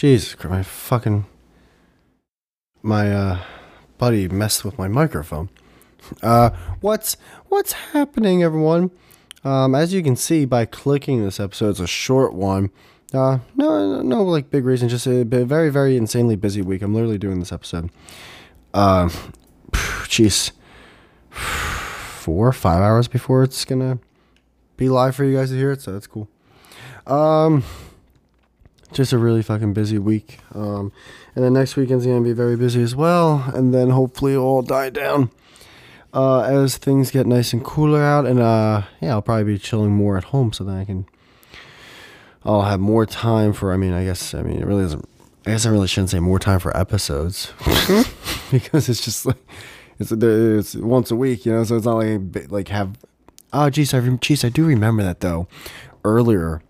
Jesus Christ, my fucking my uh buddy messed with my microphone. Uh what's what's happening everyone? Um as you can see by clicking this episode, it's a short one. Uh no no like big reason, just a very very insanely busy week. I'm literally doing this episode. Uh jeez. 4 or 5 hours before it's to be live for you guys to hear it, so that's cool. Um just a really fucking busy week. Um, and then next weekend's gonna be very busy as well. And then hopefully it'll all die down uh, as things get nice and cooler out. And uh, yeah, I'll probably be chilling more at home so then I can. I'll have more time for. I mean, I guess. I mean, it really doesn't. I guess I really shouldn't say more time for episodes because it's just like it's it's once a week, you know. So it's not like like have. Oh, geez, I geez, I do remember that though. Earlier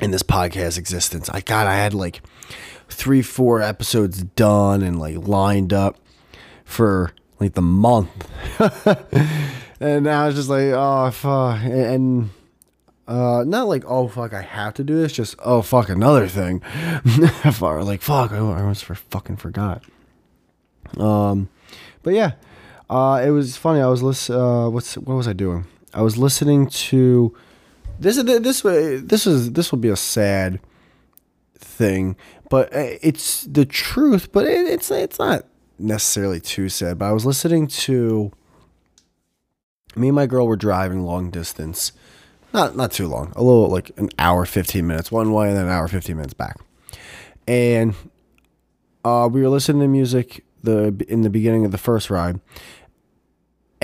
in this podcast existence. I God, I had like three, four episodes done and like lined up for like the month, and now it's just like oh fuck, and uh, not like oh fuck, I have to do this. Just oh fuck, another thing. like fuck, I almost for fucking forgot. Um, but yeah, uh, it was funny. I was listen. Uh, what's what was I doing? I was listening to this is this this is this will be a sad thing but uh, it's the truth but it, it's it's not necessarily too sad but i was listening to me and my girl were driving long distance not not too long a little like an hour 15 minutes one way and then an hour 15 minutes back. And uh, we were listening to music the in the beginning of the first ride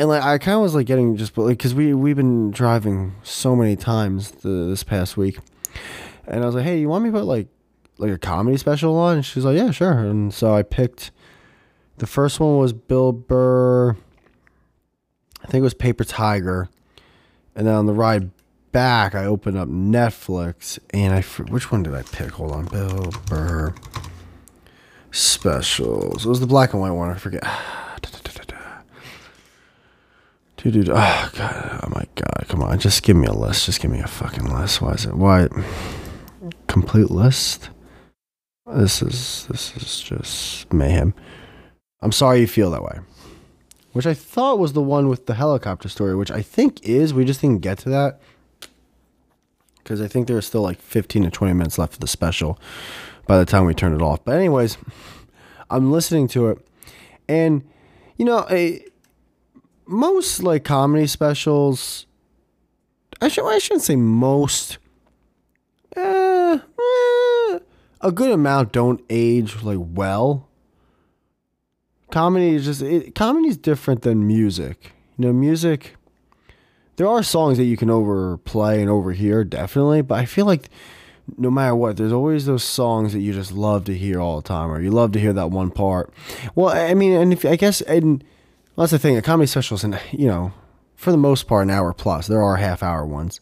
and like I kind of was like getting just like because we we've been driving so many times the, this past week, and I was like, hey, you want me to put like like a comedy special on? And she's like, yeah, sure. And so I picked the first one was Bill Burr. I think it was Paper Tiger, and then on the ride back, I opened up Netflix and I which one did I pick? Hold on, Bill Burr specials. It was the black and white one. I forget. Dude, dude, oh god, oh my god, come on, just give me a list, just give me a fucking list. Why is it? Why? Complete list. This is this is just mayhem. I'm sorry you feel that way. Which I thought was the one with the helicopter story, which I think is. We just didn't get to that because I think there was still like 15 to 20 minutes left of the special by the time we turned it off. But anyways, I'm listening to it, and you know, a most like comedy specials. I should I shouldn't say most. Uh, a good amount don't age like well. Comedy is just it, comedy is different than music. You know, music. There are songs that you can overplay and overhear, definitely, but I feel like no matter what, there's always those songs that you just love to hear all the time, or you love to hear that one part. Well, I mean, and if I guess, and that's the thing. A comedy special is, you know, for the most part, an hour plus. There are half hour ones.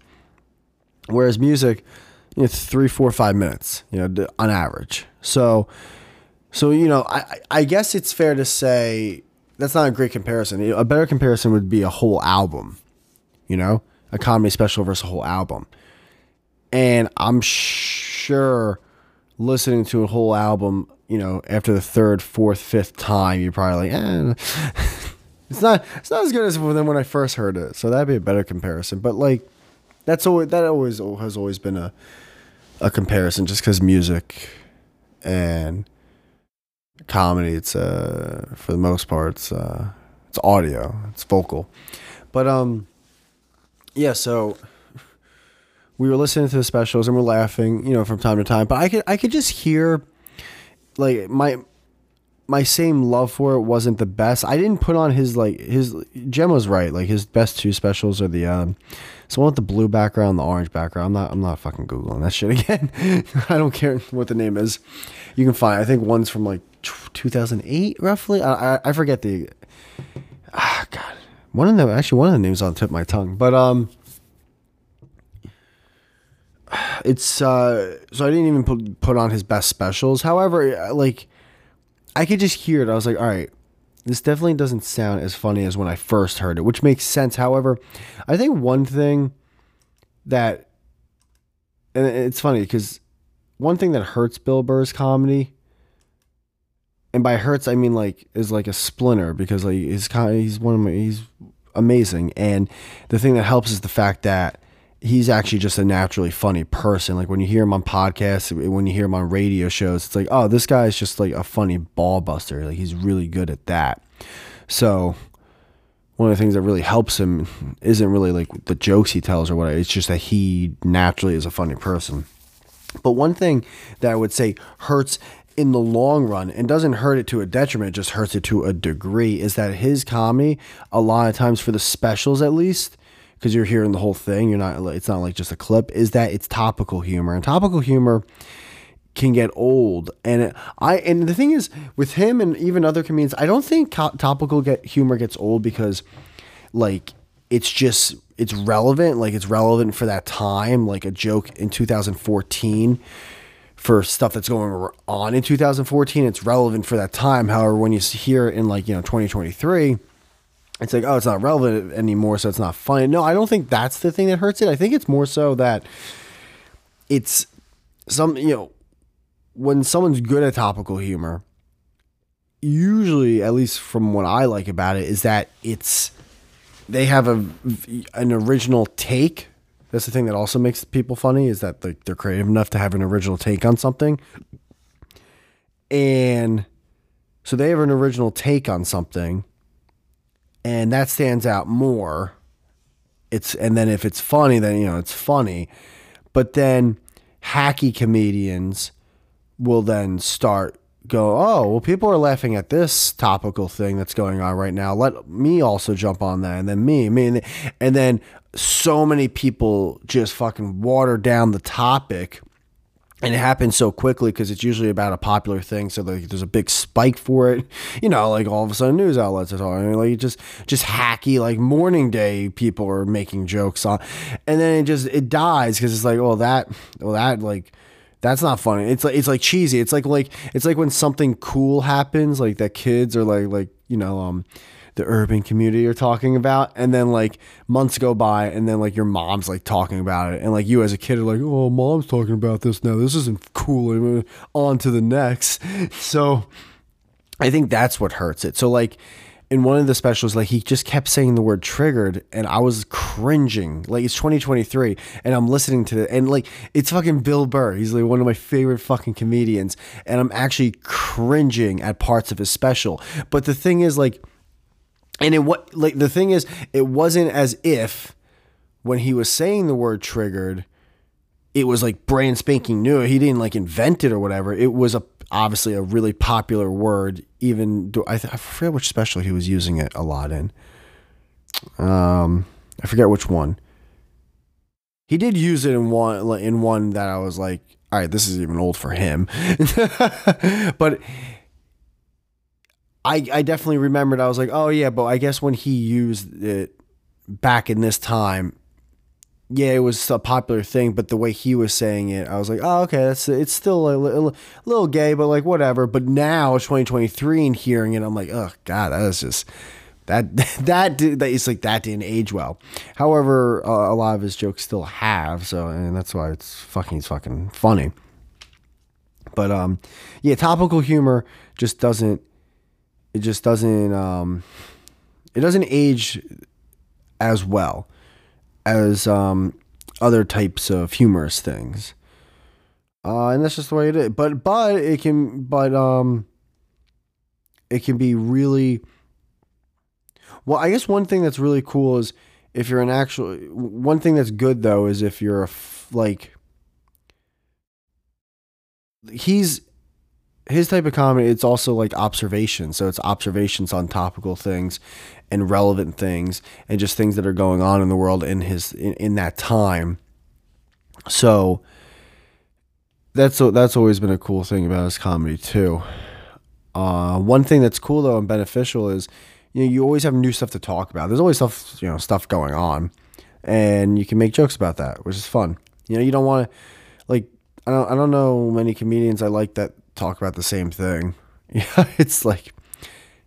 Whereas music, you know, three, four, five minutes, you know, on average. So, so you know, I, I guess it's fair to say that's not a great comparison. A better comparison would be a whole album, you know, a comedy special versus a whole album. And I'm sure listening to a whole album, you know, after the third, fourth, fifth time, you're probably like, eh. It's not it's not as good as when when I first heard it. So that'd be a better comparison. But like, that's always that always has always been a a comparison, just because music and comedy, it's uh for the most part, it's uh it's audio, it's vocal, but um yeah, so we were listening to the specials and we're laughing, you know, from time to time. But I could I could just hear like my my same love for it wasn't the best. I didn't put on his like his Jen was right. Like his best two specials are the um so one with the blue background, the orange background. I'm not I'm not fucking googling that shit again. I don't care what the name is. You can find. I think one's from like 2008 roughly. I I, I forget the. Ah God, one of them actually one of the names on the tip of my tongue, but um it's uh so I didn't even put put on his best specials. However, like I could just hear it. I was like, all right, this definitely doesn't sound as funny as when I first heard it, which makes sense. However, I think one thing that and it's funny because one thing that hurts Bill Burr's comedy, and by hurts I mean like is like a splinter because like his he's one of my he's amazing, and the thing that helps is the fact that he's actually just a naturally funny person. Like when you hear him on podcasts, when you hear him on radio shows, it's like, oh, this guy is just like a funny ball buster. Like he's really good at that. So one of the things that really helps him isn't really like the jokes he tells or whatever. It's just that he naturally is a funny person. But one thing that I would say hurts in the long run and doesn't hurt it to a detriment, just hurts it to a degree, is that his comedy, a lot of times for the specials at least, because you're hearing the whole thing, you're not it's not like just a clip, is that it's topical humor. And topical humor can get old. And it, I and the thing is with him and even other comedians, I don't think topical get humor gets old because like it's just it's relevant, like it's relevant for that time, like a joke in 2014 for stuff that's going on in 2014, it's relevant for that time. However, when you hear it in like, you know, 2023, it's like, oh, it's not relevant anymore, so it's not funny. No, I don't think that's the thing that hurts it. I think it's more so that it's some, you know, when someone's good at topical humor, usually, at least from what I like about it, is that it's they have a an original take. That's the thing that also makes people funny is that like they're creative enough to have an original take on something, and so they have an original take on something, and that stands out more. It's and then if it's funny, then you know it's funny, but then hacky comedians will then start go, oh, well, people are laughing at this topical thing that's going on right now. Let me also jump on that. And then me, me, and then so many people just fucking water down the topic and it happens so quickly because it's usually about a popular thing. So like, there's a big spike for it. You know, like all of a sudden news outlets are talking. Like just just hacky like morning day people are making jokes on, and then it just it dies because it's like oh that well that like that's not funny. It's like it's like cheesy. It's like like it's like when something cool happens, like that kids are like like you know um the urban community are talking about and then like months go by and then like your mom's like talking about it and like you as a kid are like oh mom's talking about this now this isn't cool on to the next so i think that's what hurts it so like in one of the specials, like he just kept saying the word triggered, and I was cringing. Like it's 2023, and I'm listening to it, and like it's fucking Bill Burr. He's like one of my favorite fucking comedians, and I'm actually cringing at parts of his special. But the thing is, like, and it what like the thing is, it wasn't as if when he was saying the word triggered, it was like brand spanking new. He didn't like invent it or whatever. It was a obviously a really popular word. Even I, th- I forget which special he was using it a lot in. Um, I forget which one. He did use it in one in one that I was like, all right, this is even old for him. but I I definitely remembered. I was like, oh yeah, but I guess when he used it back in this time, yeah, it was a popular thing. But the way he was saying it, I was like, oh okay, that's it's still a, a, little gay, but like whatever. But now it's 2023 and hearing it, I'm like, oh god, that is just that that that is like that didn't age well. However, uh, a lot of his jokes still have, so and that's why it's fucking it's fucking funny. But um, yeah, topical humor just doesn't it just doesn't um, it doesn't age as well as um, other types of humorous things. Uh, and that's just the way it is. But but it can but um it can be really well. I guess one thing that's really cool is if you're an actual one thing that's good though is if you're a like he's his type of comedy it's also like observation. So it's observations on topical things and relevant things and just things that are going on in the world in his in, in that time. So that's that's always been a cool thing about his comedy too. Uh, one thing that's cool though and beneficial is you know you always have new stuff to talk about. There's always stuff you know stuff going on and you can make jokes about that which is fun. You know you don't want to like I don't I don't know many comedians I like that talk about the same thing. Yeah, it's like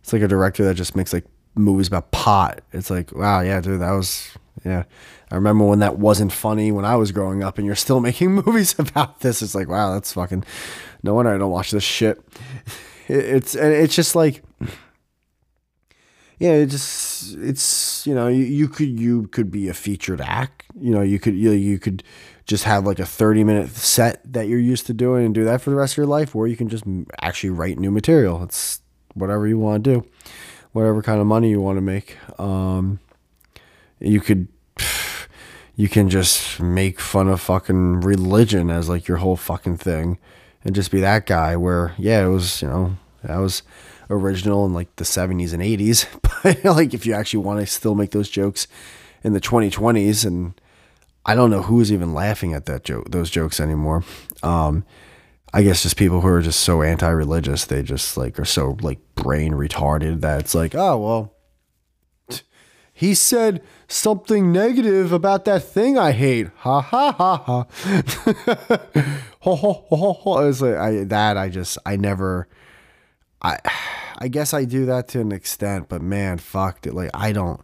it's like a director that just makes like movies about pot. It's like, wow, yeah, dude, that was yeah. I remember when that wasn't funny when I was growing up, and you're still making movies about this. It's like, wow, that's fucking. No wonder I don't watch this shit. It's it's just like, yeah, it just it's you know you, you could you could be a featured act. You know, you could you you could just have like a 30 minute set that you're used to doing and do that for the rest of your life, or you can just actually write new material. It's whatever you want to do, whatever kind of money you want to make. Um, you could you can just make fun of fucking religion as like your whole fucking thing and just be that guy where yeah it was you know that was original in like the 70s and 80s but like if you actually want to still make those jokes in the 2020s and i don't know who's even laughing at that joke those jokes anymore um i guess just people who are just so anti-religious they just like are so like brain retarded that it's like oh well he said something negative about that thing I hate. Ha ha ha ha. ho, ho, ho, ho. It's like I that I just I never I I guess I do that to an extent, but man, fucked it. Like I don't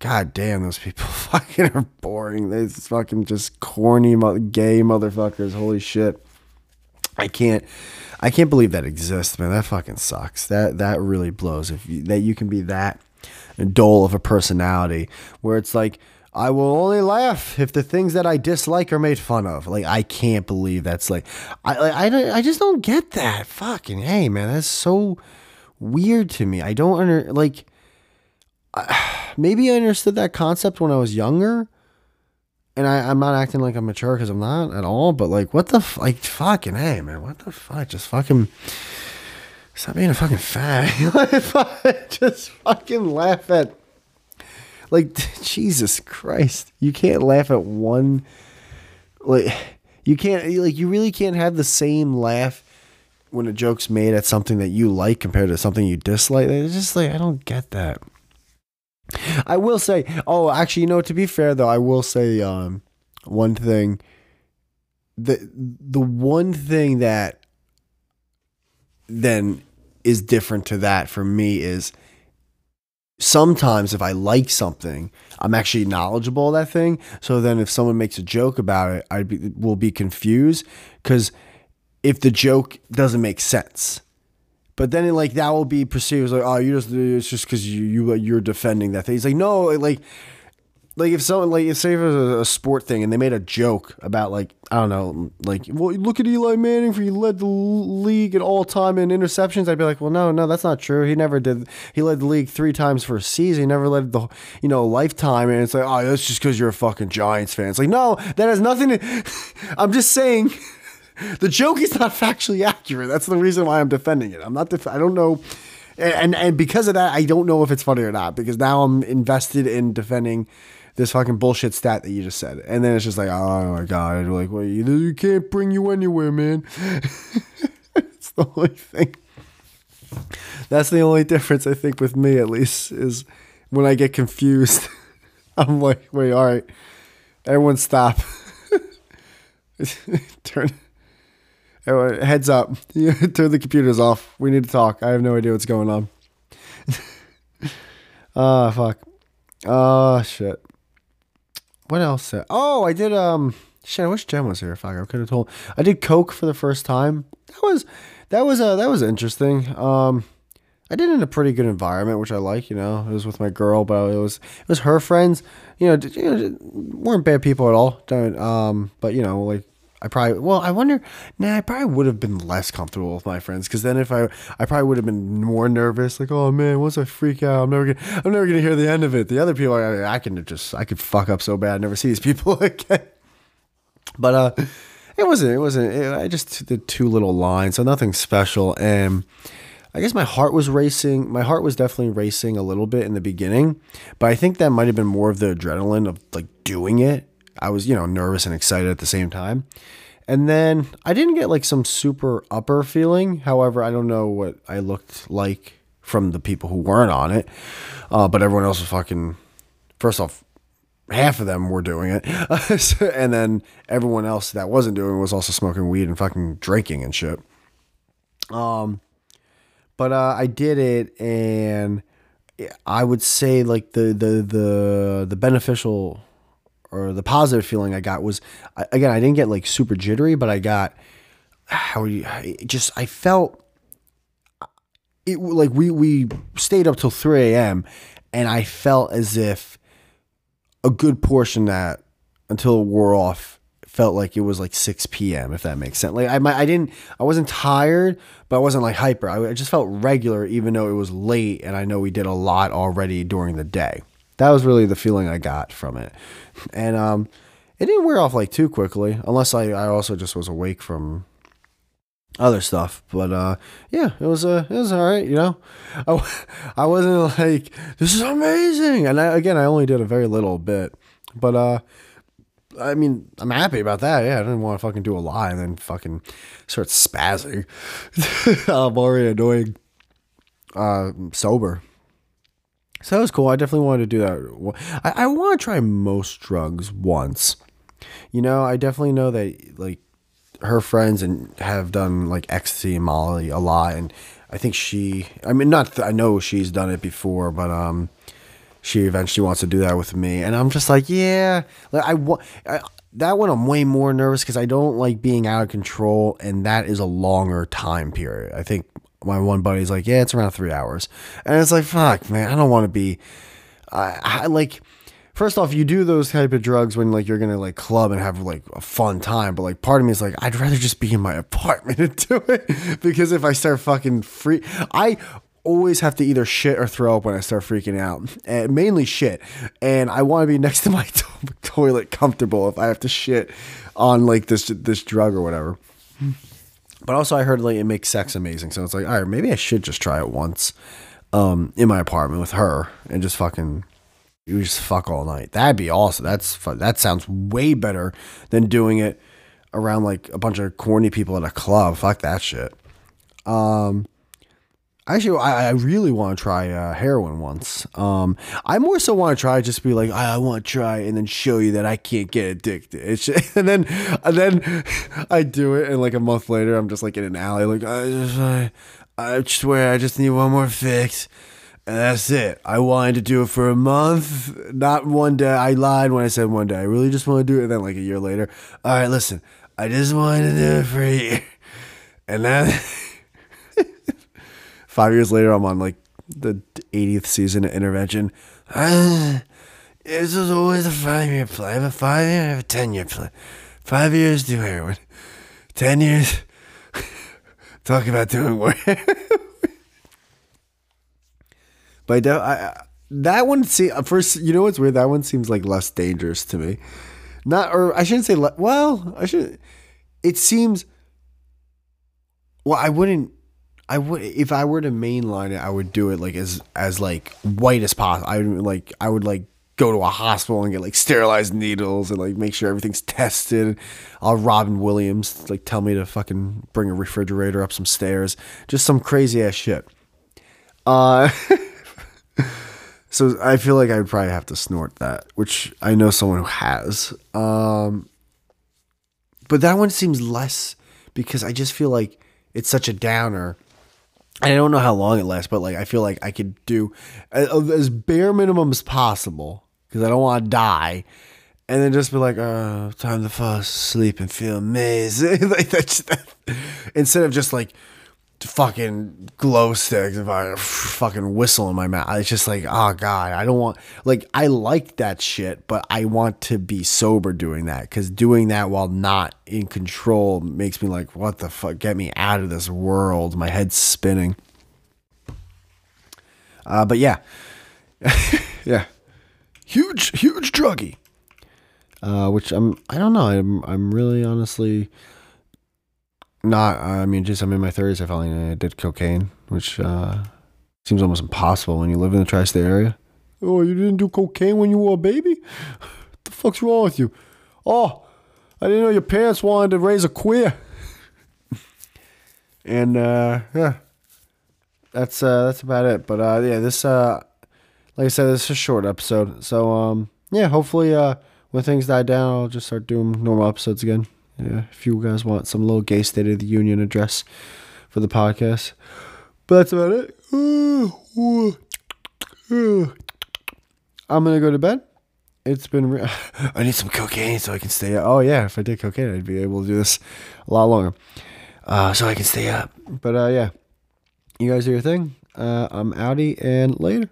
God damn, those people fucking are boring. They fucking just corny gay motherfuckers. Holy shit. I can't I can't believe that exists, man. That fucking sucks. That that really blows. If you, that you can be that dull of a personality where it's like I will only laugh if the things that I dislike are made fun of. Like I can't believe that's like I I, I just don't get that. Fucking hey man, that's so weird to me. I don't under like maybe I understood that concept when I was younger. And I, I'm not acting like I'm mature because I'm not at all. But like, what the f- like, fucking hey, man, what the fuck? Just fucking Stop being a fucking fag. Just fucking laugh at. Like, Jesus Christ. You can't laugh at one. Like, you can't. Like, you really can't have the same laugh when a joke's made at something that you like compared to something you dislike. It's just like, I don't get that. I will say, oh, actually, you know, to be fair though, I will say um, one thing. The the one thing that then is different to that for me is sometimes if I like something, I'm actually knowledgeable of that thing. So then if someone makes a joke about it, I will be confused because if the joke doesn't make sense. But then, it, like that will be perceived as like, oh, you just it's just because you you you're defending that thing. He's like, no, like like if someone like say if it was a, a, sport thing and they made a joke about like I don't know like well look at Eli Manning for he led the league at all time in interceptions. I'd be like well no no that's not true. He never did he led the league three times for a season. He never led the you know lifetime. And it's like oh that's just because you're a fucking Giants fan. It's like no that has nothing to I'm just saying the joke is not factually accurate that's the reason why I'm defending it I'm not def- I don't know and and because of that I don't know if it's funny or not because now I'm invested in defending this fucking bullshit stat that you just said. And then it's just like, oh my God. Like, well, you, you can't bring you anywhere, man. it's the only thing. That's the only difference, I think, with me at least, is when I get confused. I'm like, wait, all right. Everyone stop. Turn. Everyone, heads up. Turn the computers off. We need to talk. I have no idea what's going on. Ah, oh, fuck. Oh, shit what else? Oh, I did. Um, shit. I wish Jen was here. Fuck, I could have told. I did coke for the first time. That was that was uh that was interesting. Um, I did it in a pretty good environment, which I like. You know, it was with my girl, but it was it was her friends. You know, you know weren't bad people at all. Don't um, but you know, like I probably well, I wonder. Nah, I probably would have been less comfortable with my friends because then if I, I probably would have been more nervous. Like, oh man, once I freak out, I'm never gonna, I'm never gonna hear the end of it. The other people, I, I can just, I could fuck up so bad, never see these people again. But uh, it wasn't, it wasn't. It, I just did two little lines, so nothing special. And I guess my heart was racing. My heart was definitely racing a little bit in the beginning, but I think that might have been more of the adrenaline of like doing it I was, you know, nervous and excited at the same time. And then I didn't get like some super upper feeling. However, I don't know what I looked like from the people who weren't on it. Uh, but everyone else was fucking, first off, half of them were doing it. and then everyone else that wasn't doing it was also smoking weed and fucking drinking and shit. Um, but uh, I did it and I would say like the, the, the, the beneficial or the positive feeling I got was again I didn't get like super jittery, but I got how you just I felt it like we we stayed up till three a.m. and I felt as if a good portion that until it wore off felt like it was like 6 p.m. if that makes sense. Like I I didn't I wasn't tired, but I wasn't like hyper. I, I just felt regular even though it was late and I know we did a lot already during the day. That was really the feeling I got from it. And um it didn't wear off like too quickly unless I I also just was awake from other stuff. But uh, yeah, it was uh, it was all right. You know, I, I wasn't like this is amazing. And I, again, I only did a very little bit, but uh, I mean, I'm happy about that. Yeah, I didn't want to fucking do a lie and then fucking start spazzing. I'm already annoying. Uh, sober. So that was cool. I definitely wanted to do that. I, I want to try most drugs once. You know, I definitely know that like her friends and have done like ecstasy and Molly a lot, and I think she. I mean, not th- I know she's done it before, but um, she eventually wants to do that with me, and I'm just like, yeah, like I want. That one I'm way more nervous because I don't like being out of control, and that is a longer time period. I think my one buddy's like, yeah, it's around three hours, and it's like, fuck, man, I don't want to be. I, I like first off, you do those type of drugs when like you're gonna like club and have like a fun time, but like part of me is like, I'd rather just be in my apartment and do it because if I start fucking free, I always have to either shit or throw up when I start freaking out, and mainly shit. And I want to be next to my to- toilet comfortable if I have to shit on like this this drug or whatever. But also, I heard like it makes sex amazing, so it's like, all right, maybe I should just try it once um, in my apartment with her and just fucking you just fuck all night. That'd be awesome. That's fun. that sounds way better than doing it around like a bunch of corny people at a club. Fuck that shit. Um, actually, I, I really want to try uh, heroin once. Um, I more so want to try just be like, I, want to try and then show you that I can't get addicted. Just, and then and then I do it, and like a month later, I'm just like in an alley, like I just I, I swear I just need one more fix. And that's it. I wanted to do it for a month, not one day. I lied when I said one day. I really just want to do it. And then, like a year later, all right, listen, I just wanted to do it for a year. And then five years later, I'm on like the 80th season of intervention. Uh, this was always a five year plan. I have a five year, I have a 10 year plan. Five years, do heroin. 10 years, talk about doing more. But I, I, that one see first. You know what's weird? That one seems like less dangerous to me. Not, or I shouldn't say. Le- well, I should. It seems. Well, I wouldn't. I would if I were to mainline it. I would do it like as as like white as possible. I would like I would like go to a hospital and get like sterilized needles and like make sure everything's tested. I'll Robin Williams like tell me to fucking bring a refrigerator up some stairs. Just some crazy ass shit. Uh. so I feel like I would probably have to snort that, which I know someone who has. Um, but that one seems less because I just feel like it's such a downer. I don't know how long it lasts, but like I feel like I could do as bare minimum as possible because I don't want to die, and then just be like, oh, time to fall asleep and feel amazing." like that's instead of just like fucking glow sticks if I fucking whistle in my mouth. It's just like, oh god, I don't want like I like that shit, but I want to be sober doing that because doing that while not in control makes me like, what the fuck? Get me out of this world. My head's spinning. Uh, but yeah, yeah, huge, huge druggy. Uh, which I'm, I don't know. I'm, I'm really honestly not i mean just i'm in my 30s i finally did cocaine which uh, seems almost impossible when you live in the tri-state area. Oh you didn't do cocaine when you were a baby? What the fuck's wrong with you? Oh i didn't know your parents wanted to raise a queer. And uh, yeah. That's uh, that's about it. But uh, yeah this uh, like i said this is a short episode. So um, yeah hopefully uh, when things die down i'll just start doing normal episodes again yeah, if you guys want some little gay State of the Union address for the podcast. But that's about it. I'm going to go to bed. it's been. I need some cocaine so I can stay up. Oh yeah, if I did cocaine, I'd be able to do this a lot longer, uh, so I can stay up. But uh, yeah, you guys do your thing. Uh, I'm outie and later.